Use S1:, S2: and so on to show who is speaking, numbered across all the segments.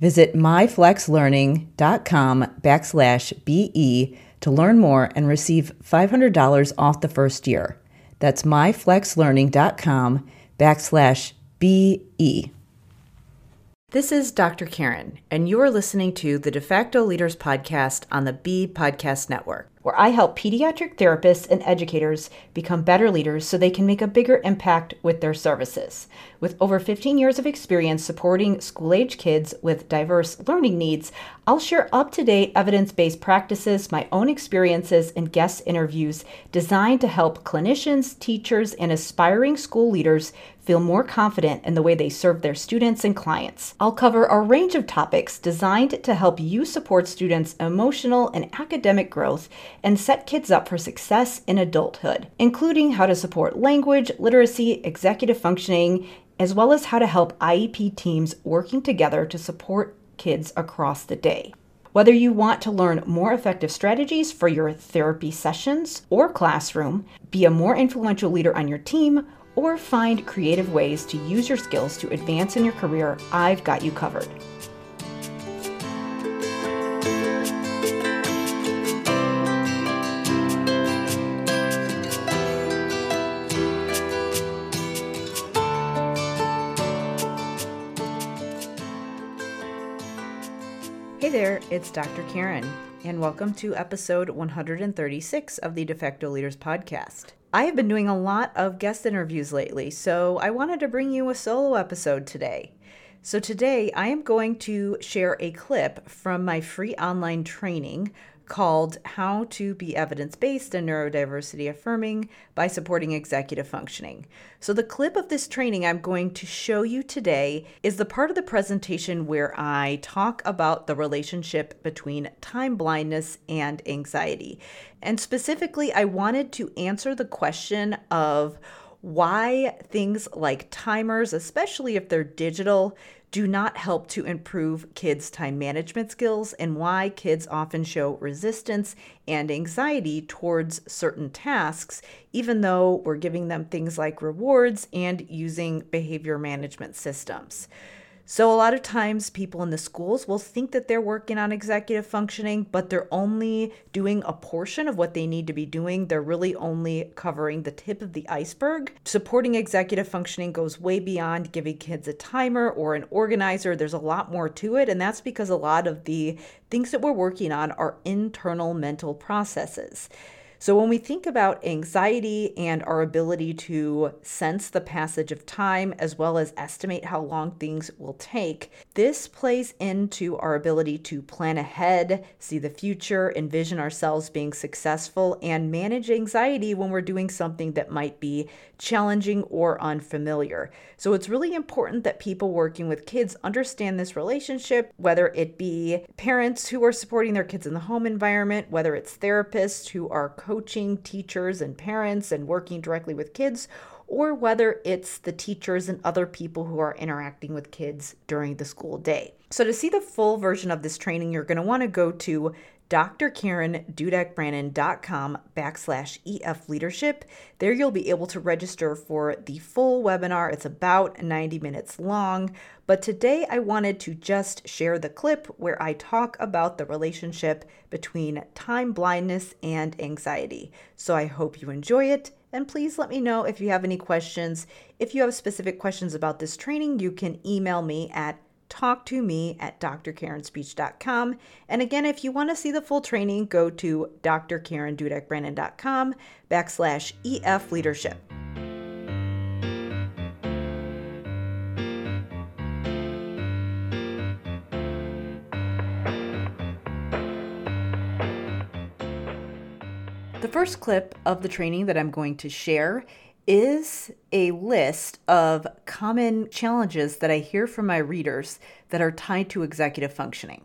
S1: Visit myflexlearning.com backslash BE to learn more and receive $500 off the first year. That's myflexlearning.com backslash BE. This is Dr. Karen, and you are listening to the De facto Leaders Podcast on the BE Podcast Network where I help pediatric therapists and educators become better leaders so they can make a bigger impact with their services. With over 15 years of experience supporting school age kids with diverse learning needs, I'll share up to date evidence based practices, my own experiences, and guest interviews designed to help clinicians, teachers, and aspiring school leaders feel more confident in the way they serve their students and clients. I'll cover a range of topics designed to help you support students' emotional and academic growth and set kids up for success in adulthood, including how to support language, literacy, executive functioning, as well as how to help IEP teams working together to support kids across the day. Whether you want to learn more effective strategies for your therapy sessions or classroom, be a more influential leader on your team, or find creative ways to use your skills to advance in your career, I've got you covered. Hey there, it's Dr. Karen, and welcome to episode 136 of the De facto Leaders Podcast. I have been doing a lot of guest interviews lately, so I wanted to bring you a solo episode today. So, today I am going to share a clip from my free online training called How to Be Evidence Based and Neurodiversity Affirming by Supporting Executive Functioning. So, the clip of this training I'm going to show you today is the part of the presentation where I talk about the relationship between time blindness and anxiety. And specifically, I wanted to answer the question of why things like timers, especially if they're digital, do not help to improve kids' time management skills and why kids often show resistance and anxiety towards certain tasks, even though we're giving them things like rewards and using behavior management systems. So, a lot of times, people in the schools will think that they're working on executive functioning, but they're only doing a portion of what they need to be doing. They're really only covering the tip of the iceberg. Supporting executive functioning goes way beyond giving kids a timer or an organizer. There's a lot more to it, and that's because a lot of the things that we're working on are internal mental processes. So, when we think about anxiety and our ability to sense the passage of time as well as estimate how long things will take, this plays into our ability to plan ahead, see the future, envision ourselves being successful, and manage anxiety when we're doing something that might be challenging or unfamiliar. So, it's really important that people working with kids understand this relationship, whether it be parents who are supporting their kids in the home environment, whether it's therapists who are coaching teachers and parents and working directly with kids, or whether it's the teachers and other people who are interacting with kids during the school day. So, to see the full version of this training, you're going to want to go to drkarendudekbrannan.com backslash EF leadership. There you'll be able to register for the full webinar. It's about 90 minutes long, but today I wanted to just share the clip where I talk about the relationship between time blindness and anxiety. So I hope you enjoy it. And please let me know if you have any questions. If you have specific questions about this training, you can email me at talk to me at drkarenspeech.com. And again, if you want to see the full training, go to drkarendudekbrannan.com backslash EF leadership. The first clip of the training that I'm going to share is a list of common challenges that I hear from my readers that are tied to executive functioning.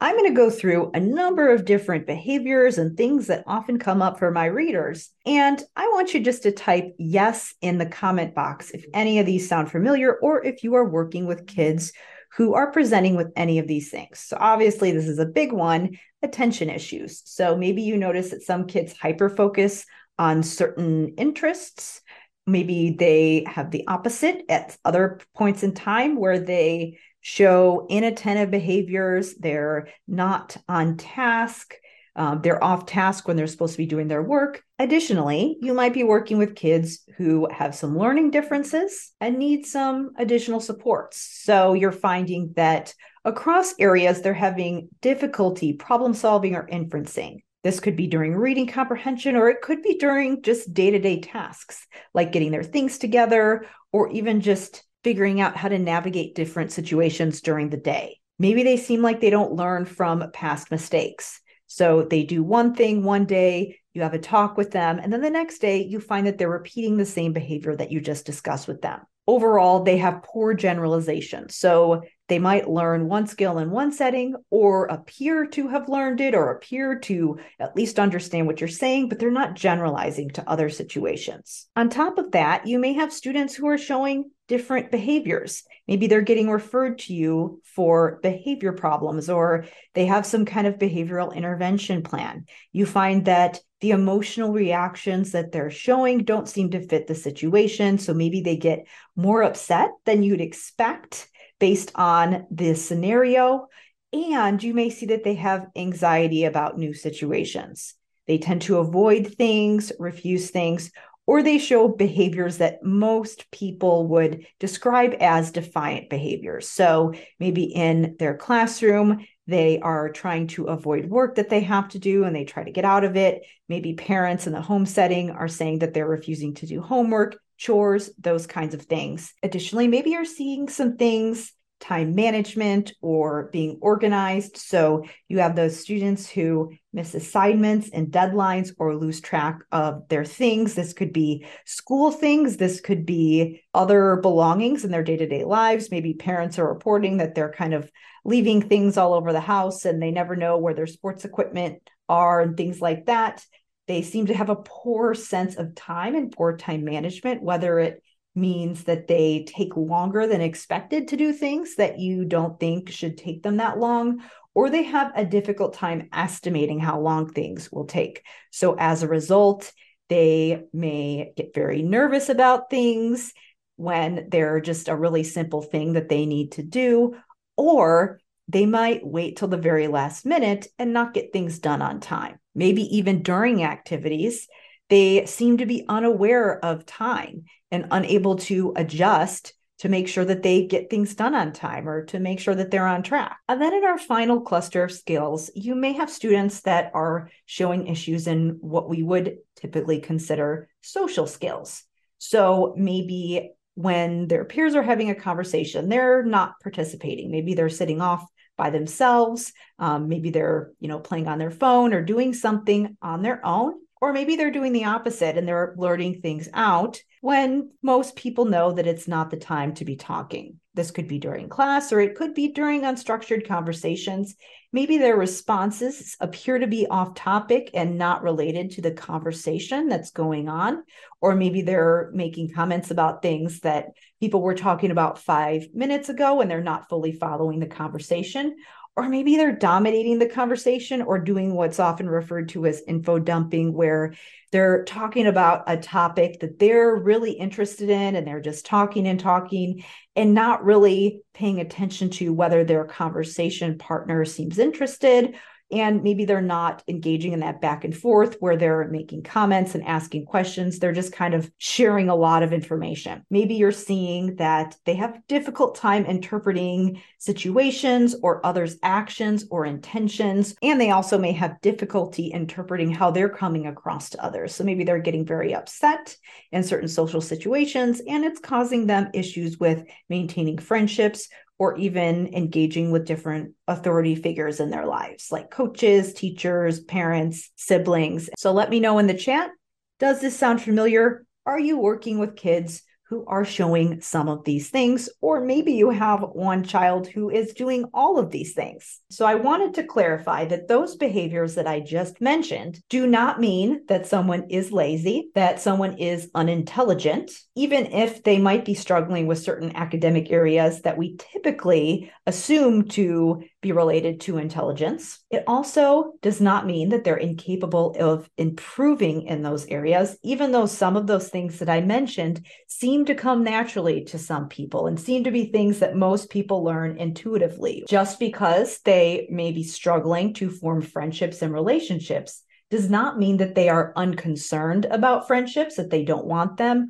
S1: I'm going to go through a number of different behaviors and things that often come up for my readers. And I want you just to type yes in the comment box if any of these sound familiar or if you are working with kids who are presenting with any of these things. So, obviously, this is a big one attention issues. So, maybe you notice that some kids hyper focus on certain interests. Maybe they have the opposite at other points in time where they show inattentive behaviors, they're not on task, um, they're off task when they're supposed to be doing their work. Additionally, you might be working with kids who have some learning differences and need some additional supports. So you're finding that across areas, they're having difficulty problem solving or inferencing. This could be during reading comprehension, or it could be during just day to day tasks like getting their things together, or even just figuring out how to navigate different situations during the day. Maybe they seem like they don't learn from past mistakes. So they do one thing one day, you have a talk with them, and then the next day you find that they're repeating the same behavior that you just discussed with them. Overall, they have poor generalization. So they might learn one skill in one setting or appear to have learned it or appear to at least understand what you're saying, but they're not generalizing to other situations. On top of that, you may have students who are showing different behaviors. Maybe they're getting referred to you for behavior problems or they have some kind of behavioral intervention plan. You find that the emotional reactions that they're showing don't seem to fit the situation. So maybe they get more upset than you'd expect based on this scenario. And you may see that they have anxiety about new situations. They tend to avoid things, refuse things, or they show behaviors that most people would describe as defiant behaviors. So maybe in their classroom, they are trying to avoid work that they have to do and they try to get out of it. Maybe parents in the home setting are saying that they're refusing to do homework chores, those kinds of things. Additionally, maybe you're seeing some things time management or being organized. So you have those students who miss assignments and deadlines or lose track of their things. This could be school things, this could be other belongings in their day to day lives. Maybe parents are reporting that they're kind of leaving things all over the house and they never know where their sports equipment are and things like that. They seem to have a poor sense of time and poor time management, whether it means that they take longer than expected to do things that you don't think should take them that long, or they have a difficult time estimating how long things will take. So as a result, they may get very nervous about things when they're just a really simple thing that they need to do, or they might wait till the very last minute and not get things done on time. Maybe even during activities, they seem to be unaware of time and unable to adjust to make sure that they get things done on time or to make sure that they're on track. And then in our final cluster of skills, you may have students that are showing issues in what we would typically consider social skills. So maybe when their peers are having a conversation, they're not participating. Maybe they're sitting off by themselves. Um, maybe they're, you know, playing on their phone or doing something on their own or maybe they're doing the opposite and they're blurting things out when most people know that it's not the time to be talking. This could be during class or it could be during unstructured conversations. Maybe their responses appear to be off topic and not related to the conversation that's going on. Or maybe they're making comments about things that people were talking about five minutes ago and they're not fully following the conversation or maybe they're dominating the conversation or doing what's often referred to as info dumping, where they're talking about a topic that they're really interested in and they're just talking and talking and not really paying attention to whether their conversation partner seems interested and maybe they're not engaging in that back and forth where they're making comments and asking questions. They're just kind of sharing a lot of information. Maybe you're seeing that they have difficult time interpreting situations or others' actions or intentions. And they also may have difficulty interpreting how they're coming across to others. So maybe they're getting very upset in certain social situations and it's causing them issues with maintaining friendships or even engaging with different authority figures in their lives, like coaches, teachers, parents, siblings. So let me know in the chat. Does this sound familiar? Are you working with kids who are showing some of these things, or maybe you have one child who is doing all of these things. So I wanted to clarify that those behaviors that I just mentioned do not mean that someone is lazy, that someone is unintelligent, even if they might be struggling with certain academic areas that we typically assume to be related to intelligence. It also does not mean that they're incapable of improving in those areas, even though some of those things that I mentioned seem to come naturally to some people and seem to be things that most people learn intuitively. Just because they may be struggling to form friendships and relationships does not mean that they are unconcerned about friendships, that they don't want them,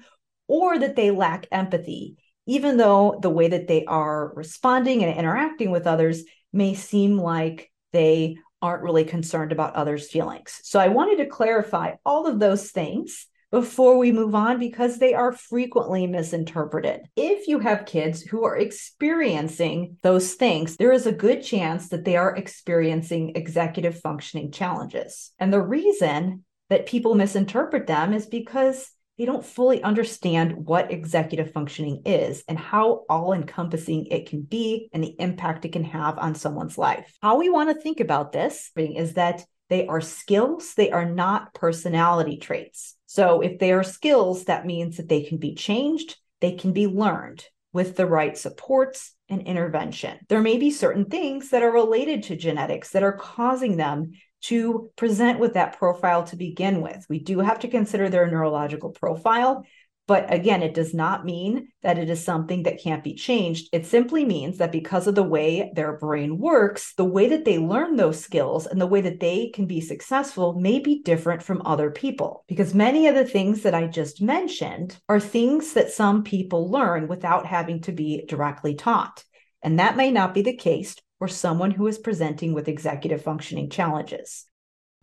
S1: or that they lack empathy even though the way that they are responding and interacting with others may seem like they aren't really concerned about others' feelings. So I wanted to clarify all of those things before we move on because they are frequently misinterpreted. If you have kids who are experiencing those things, there is a good chance that they are experiencing executive functioning challenges. And the reason that people misinterpret them is because they don't fully understand what executive functioning is and how all encompassing it can be and the impact it can have on someone's life. How we want to think about this is that they are skills, they are not personality traits. So if they are skills, that means that they can be changed, they can be learned with the right supports and intervention. There may be certain things that are related to genetics that are causing them to present with that profile to begin with. We do have to consider their neurological profile. But again, it does not mean that it is something that can't be changed. It simply means that because of the way their brain works, the way that they learn those skills and the way that they can be successful may be different from other people. Because many of the things that I just mentioned are things that some people learn without having to be directly taught. And that may not be the case or someone who is presenting with executive functioning challenges.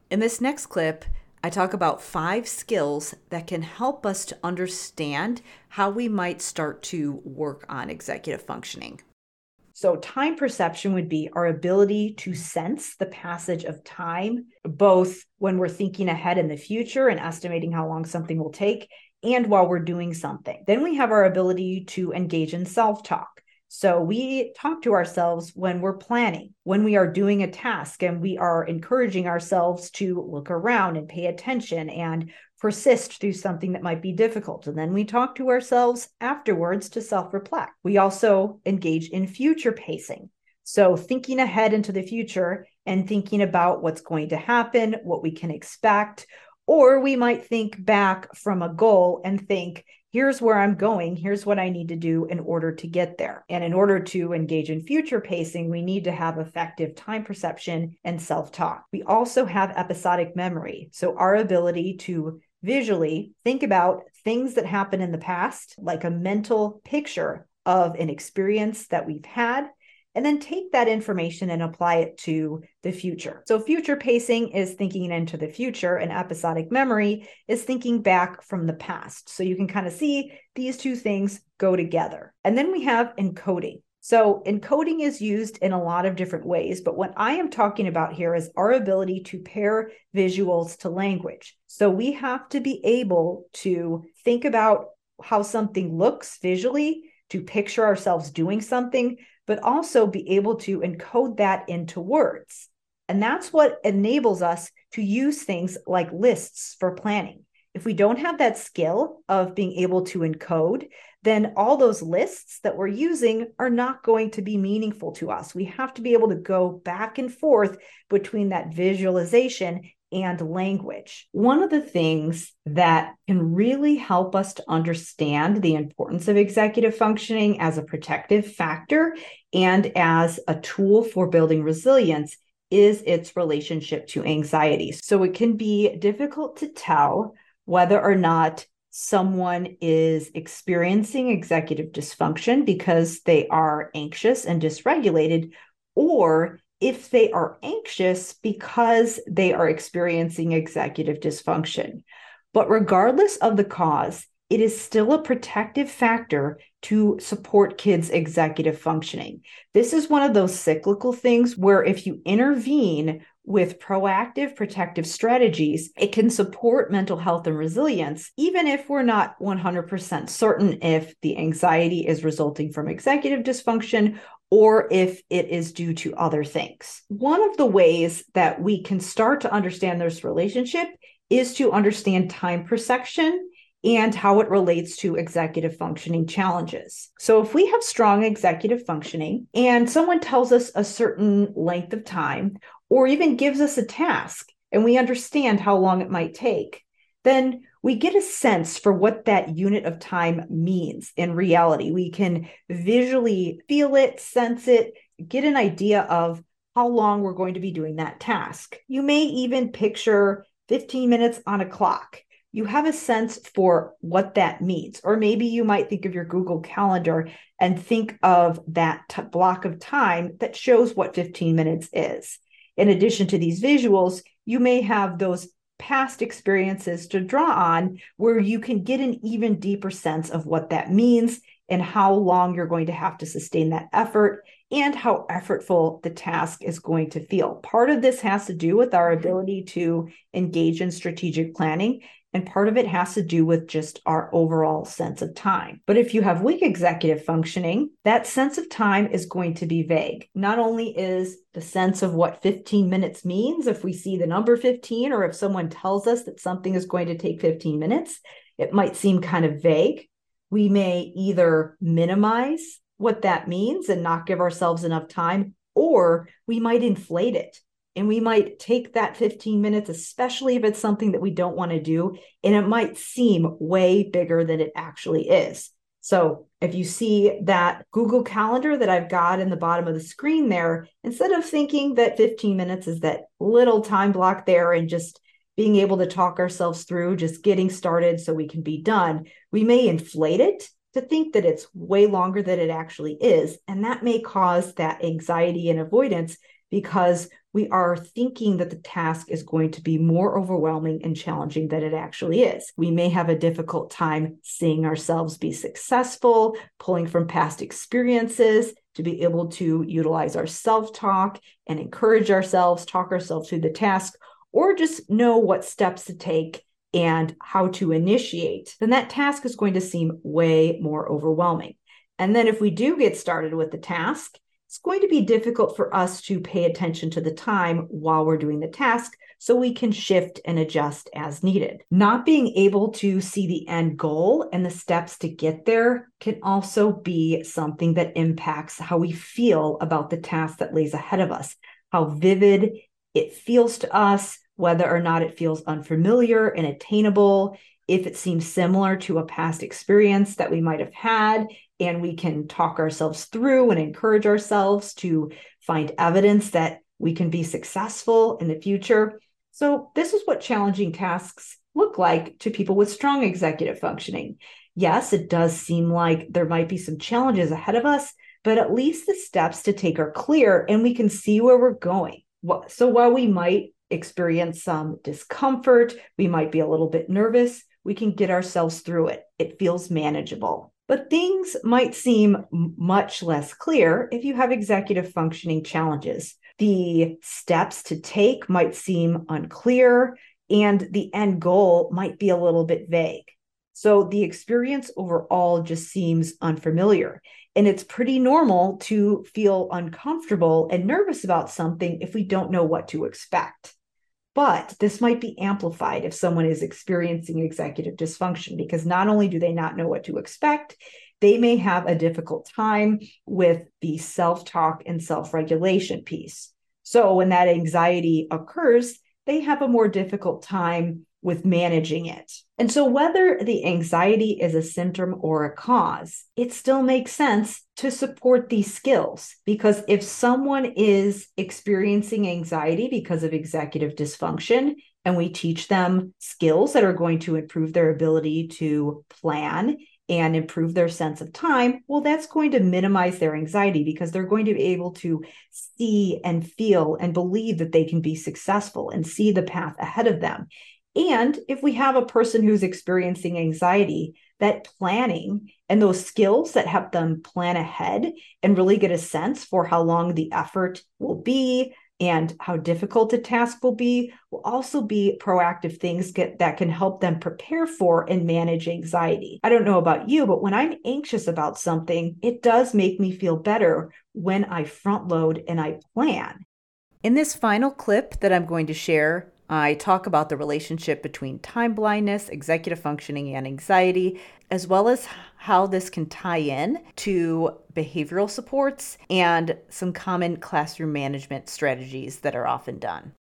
S1: In this next clip, I talk about five skills that can help us to understand how we might start to work on executive functioning. So, time perception would be our ability to sense the passage of time, both when we're thinking ahead in the future and estimating how long something will take, and while we're doing something. Then we have our ability to engage in self talk. So we talk to ourselves when we're planning, when we are doing a task, and we are encouraging ourselves to look around and pay attention and persist through something that might be difficult. And then we talk to ourselves afterwards to self reflect. We also engage in future pacing. So thinking ahead into the future and thinking about what's going to happen, what we can expect. Or we might think back from a goal and think, here's where I'm going, here's what I need to do in order to get there. And in order to engage in future pacing, we need to have effective time perception and self talk. We also have episodic memory. So, our ability to visually think about things that happened in the past, like a mental picture of an experience that we've had and then take that information and apply it to the future. So, future pacing is thinking into the future, and episodic memory is thinking back from the past. So, you can kind of see these two things go together. And then we have encoding. So, encoding is used in a lot of different ways, but what I am talking about here is our ability to pair visuals to language. So, we have to be able to think about how something looks visually, to picture ourselves doing something, but also be able to encode that into words. And that's what enables us to use things like lists for planning. If we don't have that skill of being able to encode, then all those lists that we're using are not going to be meaningful to us. We have to be able to go back and forth between that visualization and language. One of the things that can really help us to understand the importance of executive functioning as a protective factor and as a tool for building resilience is its relationship to anxiety. So it can be difficult to tell whether or not someone is experiencing executive dysfunction because they are anxious and dysregulated, or if they are anxious because they are experiencing executive dysfunction. But regardless of the cause, it is still a protective factor to support kids' executive functioning. This is one of those cyclical things where if you intervene with proactive protective strategies, it can support mental health and resilience, even if we're not 100% certain if the anxiety is resulting from executive dysfunction or if it is due to other things. One of the ways that we can start to understand this relationship is to understand time perception and how it relates to executive functioning challenges. So, if we have strong executive functioning and someone tells us a certain length of time or even gives us a task and we understand how long it might take, then we get a sense for what that unit of time means in reality. We can visually feel it, sense it, get an idea of how long we're going to be doing that task. You may even picture 15 minutes on a clock. You have a sense for what that means. Or maybe you might think of your Google Calendar and think of that t- block of time that shows what 15 minutes is. In addition to these visuals, you may have those past experiences to draw on where you can get an even deeper sense of what that means and how long you're going to have to sustain that effort and how effortful the task is going to feel. Part of this has to do with our ability to engage in strategic planning and part of it has to do with just our overall sense of time. But if you have weak executive functioning, that sense of time is going to be vague. Not only is the sense of what 15 minutes means, if we see the number 15, or if someone tells us that something is going to take 15 minutes, it might seem kind of vague. We may either minimize what that means and not give ourselves enough time, or we might inflate it and we might take that 15 minutes, especially if it's something that we don't want to do, and it might seem way bigger than it actually is. So if you see that Google Calendar that I've got in the bottom of the screen there, instead of thinking that 15 minutes is that little time block there and just being able to talk ourselves through, just getting started so we can be done, we may inflate it to think that it's way longer than it actually is. And that may cause that anxiety and avoidance because we are thinking that the task is going to be more overwhelming and challenging than it actually is. We may have a difficult time seeing ourselves be successful, pulling from past experiences to be able to utilize our self talk and encourage ourselves, talk ourselves through the task, or just know what steps to take and how to initiate, then that task is going to seem way more overwhelming. And then if we do get started with the task, it's going to be difficult for us to pay attention to the time while we're doing the task so we can shift and adjust as needed. Not being able to see the end goal and the steps to get there can also be something that impacts how we feel about the task that lays ahead of us, how vivid it feels to us, whether or not it feels unfamiliar and attainable, if it seems similar to a past experience that we might have had, and we can talk ourselves through and encourage ourselves to find evidence that we can be successful in the future. So, this is what challenging tasks look like to people with strong executive functioning. Yes, it does seem like there might be some challenges ahead of us, but at least the steps to take are clear and we can see where we're going. So, while we might experience some discomfort, we might be a little bit nervous, we can get ourselves through it. It feels manageable. But things might seem much less clear if you have executive functioning challenges. The steps to take might seem unclear, and the end goal might be a little bit vague. So the experience overall just seems unfamiliar. And it's pretty normal to feel uncomfortable and nervous about something if we don't know what to expect. But this might be amplified if someone is experiencing executive dysfunction because not only do they not know what to expect, they may have a difficult time with the self talk and self regulation piece. So when that anxiety occurs, they have a more difficult time with managing it. And so, whether the anxiety is a symptom or a cause, it still makes sense to support these skills because if someone is experiencing anxiety because of executive dysfunction, and we teach them skills that are going to improve their ability to plan and improve their sense of time, well, that's going to minimize their anxiety because they're going to be able to see and feel and believe that they can be successful and see the path ahead of them. And if we have a person who's experiencing anxiety, that planning and those skills that help them plan ahead and really get a sense for how long the effort will be and how difficult a task will be will also be proactive things get, that can help them prepare for and manage anxiety. I don't know about you, but when I'm anxious about something, it does make me feel better when I front load and I plan. In this final clip that I'm going to share, I talk about the relationship between time blindness, executive functioning, and anxiety, as well as how this can tie in to behavioral supports and some common classroom management strategies that are often done.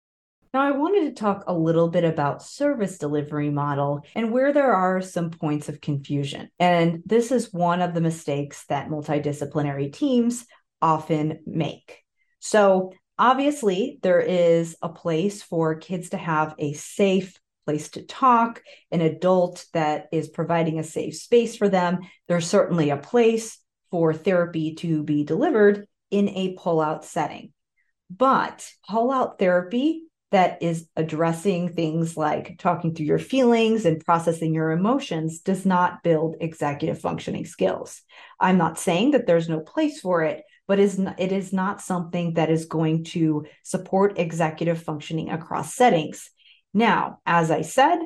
S1: Now, I wanted to talk a little bit about service delivery model and where there are some points of confusion. And this is one of the mistakes that multidisciplinary teams often make. So, Obviously, there is a place for kids to have a safe place to talk, an adult that is providing a safe space for them. There's certainly a place for therapy to be delivered in a pull-out setting. But pull-out therapy that is addressing things like talking through your feelings and processing your emotions does not build executive functioning skills. I'm not saying that there's no place for it, but is it is not something that is going to support executive functioning across settings. Now, as I said,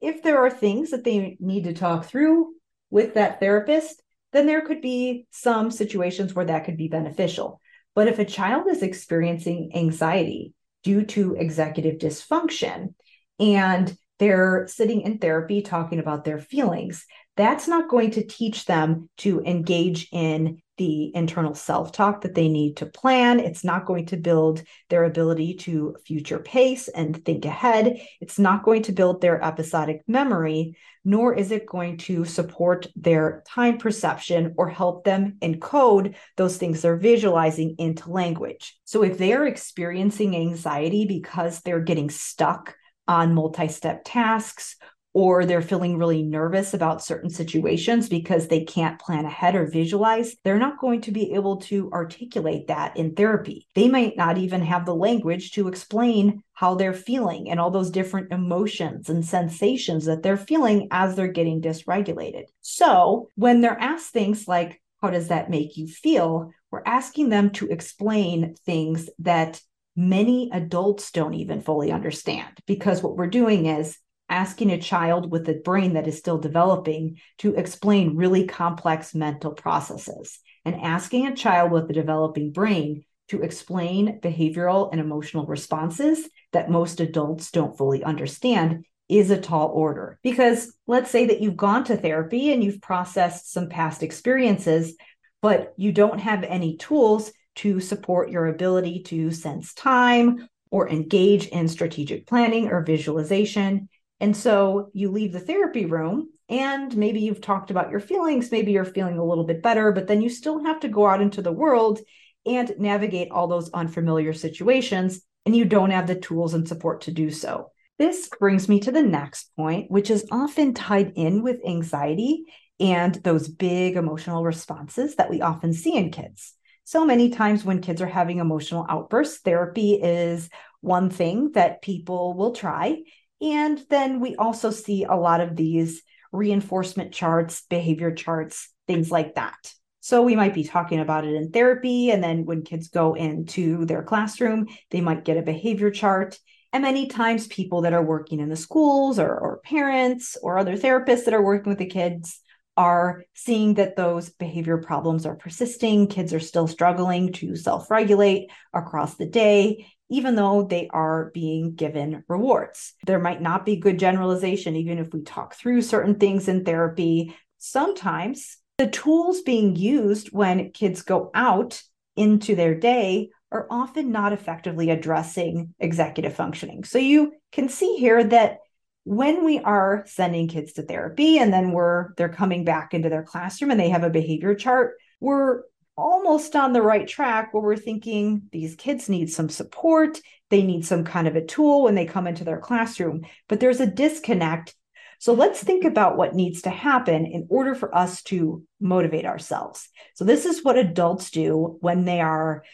S1: if there are things that they need to talk through with that therapist, then there could be some situations where that could be beneficial. But if a child is experiencing anxiety due to executive dysfunction and they're sitting in therapy talking about their feelings, that's not going to teach them to engage in the internal self talk that they need to plan. It's not going to build their ability to future pace and think ahead. It's not going to build their episodic memory, nor is it going to support their time perception or help them encode those things they're visualizing into language. So if they are experiencing anxiety because they're getting stuck on multi step tasks or they're feeling really nervous about certain situations because they can't plan ahead or visualize, they're not going to be able to articulate that in therapy. They might not even have the language to explain how they're feeling and all those different emotions and sensations that they're feeling as they're getting dysregulated. So when they're asked things like, how does that make you feel? We're asking them to explain things that many adults don't even fully understand because what we're doing is asking a child with a brain that is still developing to explain really complex mental processes and asking a child with a developing brain to explain behavioral and emotional responses that most adults don't fully understand is a tall order. Because let's say that you've gone to therapy and you've processed some past experiences, but you don't have any tools to support your ability to sense time or engage in strategic planning or visualization. And so you leave the therapy room and maybe you've talked about your feelings, maybe you're feeling a little bit better, but then you still have to go out into the world and navigate all those unfamiliar situations, and you don't have the tools and support to do so. This brings me to the next point, which is often tied in with anxiety and those big emotional responses that we often see in kids. So many times when kids are having emotional outbursts, therapy is one thing that people will try. And then we also see a lot of these reinforcement charts, behavior charts, things like that. So we might be talking about it in therapy. And then when kids go into their classroom, they might get a behavior chart. And many times, people that are working in the schools or, or parents or other therapists that are working with the kids are seeing that those behavior problems are persisting. Kids are still struggling to self regulate across the day. even though they are being given rewards. There might not be good generalization, even if we talk through certain things in therapy. Sometimes the tools being used when kids go out into their day are often not effectively addressing executive functioning. So you can see here that when we are sending kids to therapy and then we're they're coming back into their classroom and they have a behavior chart, we're almost on the right track where we're thinking these kids need some support, they need some kind of a tool when they come into their classroom, but there's a disconnect. So let's think about what needs to happen in order for us to motivate ourselves. So this is what adults do when they are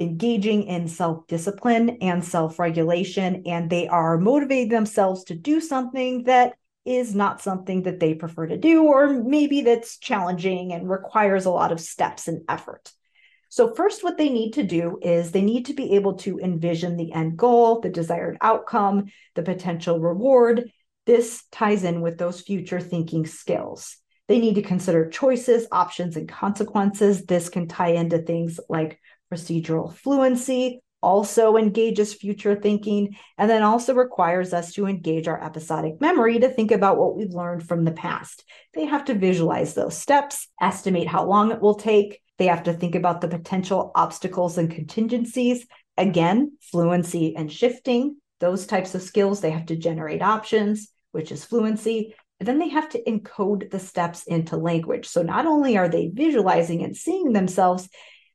S1: engaging in self discipline and self regulation, and they are motivating themselves to do something that is not something that they prefer to do, or maybe that's challenging and requires a lot of steps and effort. So, first, what they need to do is they need to be able to envision the end goal, the desired outcome, the potential reward. This ties in with those future thinking skills. They need to consider choices, options, and consequences. This can tie into things like procedural fluency, also engages future thinking, and then also requires us to engage our episodic memory to think about what we've learned from the past. They have to visualize those steps, estimate how long it will take. They have to think about the potential obstacles and contingencies. Again, fluency and shifting, those types of skills, they have to generate options, which is fluency. And then they have to encode the steps into language. So not only are they visualizing and seeing themselves,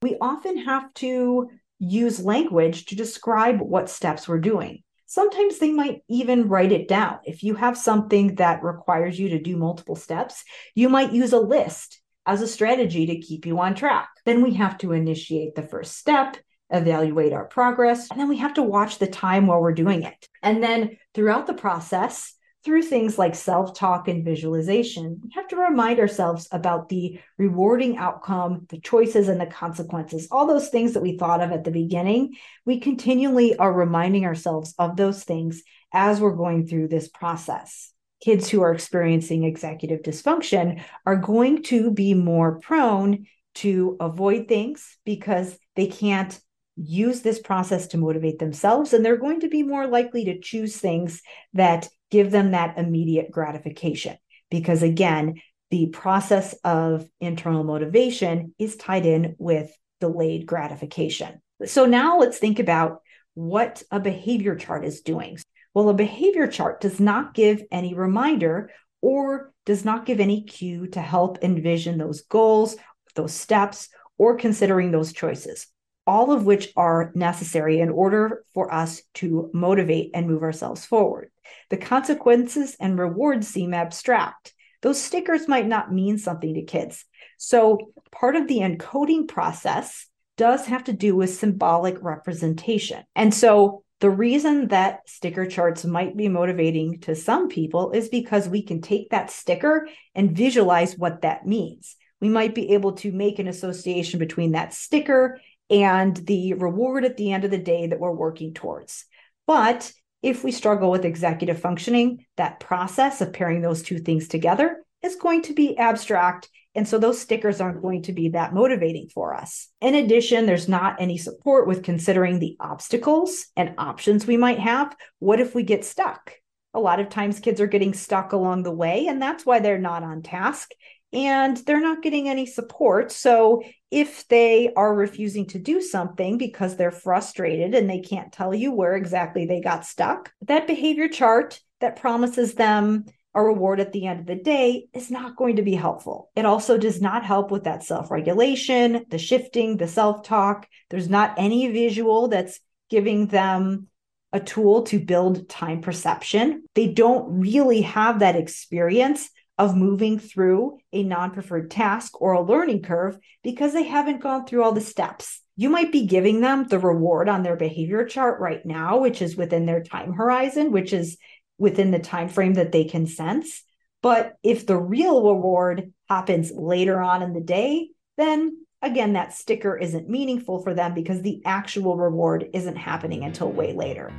S1: we often have to use language to describe what steps we're doing. Sometimes they might even write it down. If you have something that requires you to do multiple steps, you might use a list as a strategy to keep you on track. Then we have to initiate the first step, evaluate our progress, and then we have to watch the time while we're doing it. And then throughout the process, through things like self talk and visualization, we have to remind ourselves about the rewarding outcome, the choices, and the consequences. All those things that we thought of at the beginning, we continually are reminding ourselves of those things as we're going through this process. Kids who are experiencing executive dysfunction are going to be more prone to avoid things because they can't use this process to motivate themselves and they're going to be more likely to choose things that give them that immediate gratification. Because again, the process of internal motivation is tied in with delayed gratification. So now let's think about what a behavior chart is doing. Well, a behavior chart does not give any reminder or does not give any cue to help envision those goals, those steps, or considering those choices, all of which are necessary in order for us to motivate and move ourselves forward. The consequences and rewards seem abstract. Those stickers might not mean something to kids. So, part of the encoding process does have to do with symbolic representation. And so, the reason that sticker charts might be motivating to some people is because we can take that sticker and visualize what that means. We might be able to make an association between that sticker and the reward at the end of the day that we're working towards. But if we struggle with executive functioning, that process of pairing those two things together is going to be abstract. And so those stickers aren't going to be that motivating for us. In addition, there's not any support with considering the obstacles and options we might have. What if we get stuck? A lot of times kids are getting stuck along the way, and that's why they're not on task and they're not getting any support. So if they are refusing to do something because they're frustrated and they can't tell you where exactly they got stuck, that behavior chart that promises them a reward at the end of the day is not going to be helpful. It also does not help with that self regulation, the shifting, the self talk. There's not any visual that's giving them a tool to build time perception. They don't really have that experience of moving through a non preferred task or a learning curve because they haven't gone through all the steps. You might be giving them the reward on their behavior chart right now, which is within their time horizon, which is within the time frame that they can sense. But if the real reward happens later on in the day, then again, that sticker isn't meaningful for them because the actual reward isn't happening until way later.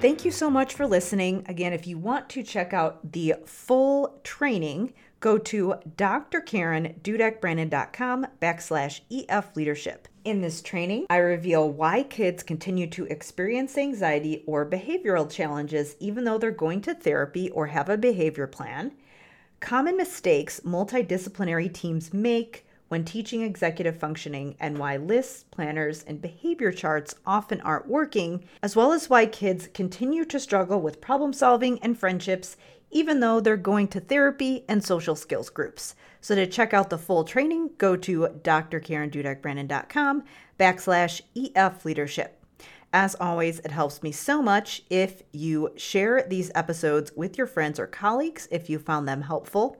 S1: Thank you so much for listening. Again, if you want to check out the full training, go to drkarendudekbrannan.com backslash EF leadership. In this training, I reveal why kids continue to experience anxiety or behavioral challenges even though they're going to therapy or have a behavior plan, common mistakes multidisciplinary teams make when teaching executive functioning and why lists, planners, and behavior charts often aren't working, as well as why kids continue to struggle with problem solving and friendships even though they're going to therapy and social skills groups. So to check out the full training, go to drkarendudekbrannan.com backslash EF leadership. As always, it helps me so much if you share these episodes with your friends or colleagues if you found them helpful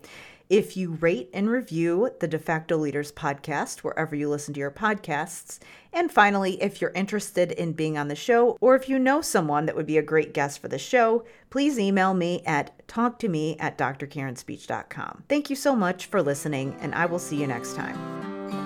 S1: if you rate and review the De facto Leaders podcast wherever you listen to your podcasts. And finally, if you're interested in being on the show or if you know someone that would be a great guest for the show, please email me at talktome at drkarenspeech.com. Thank you so much for listening, and I will see you next time.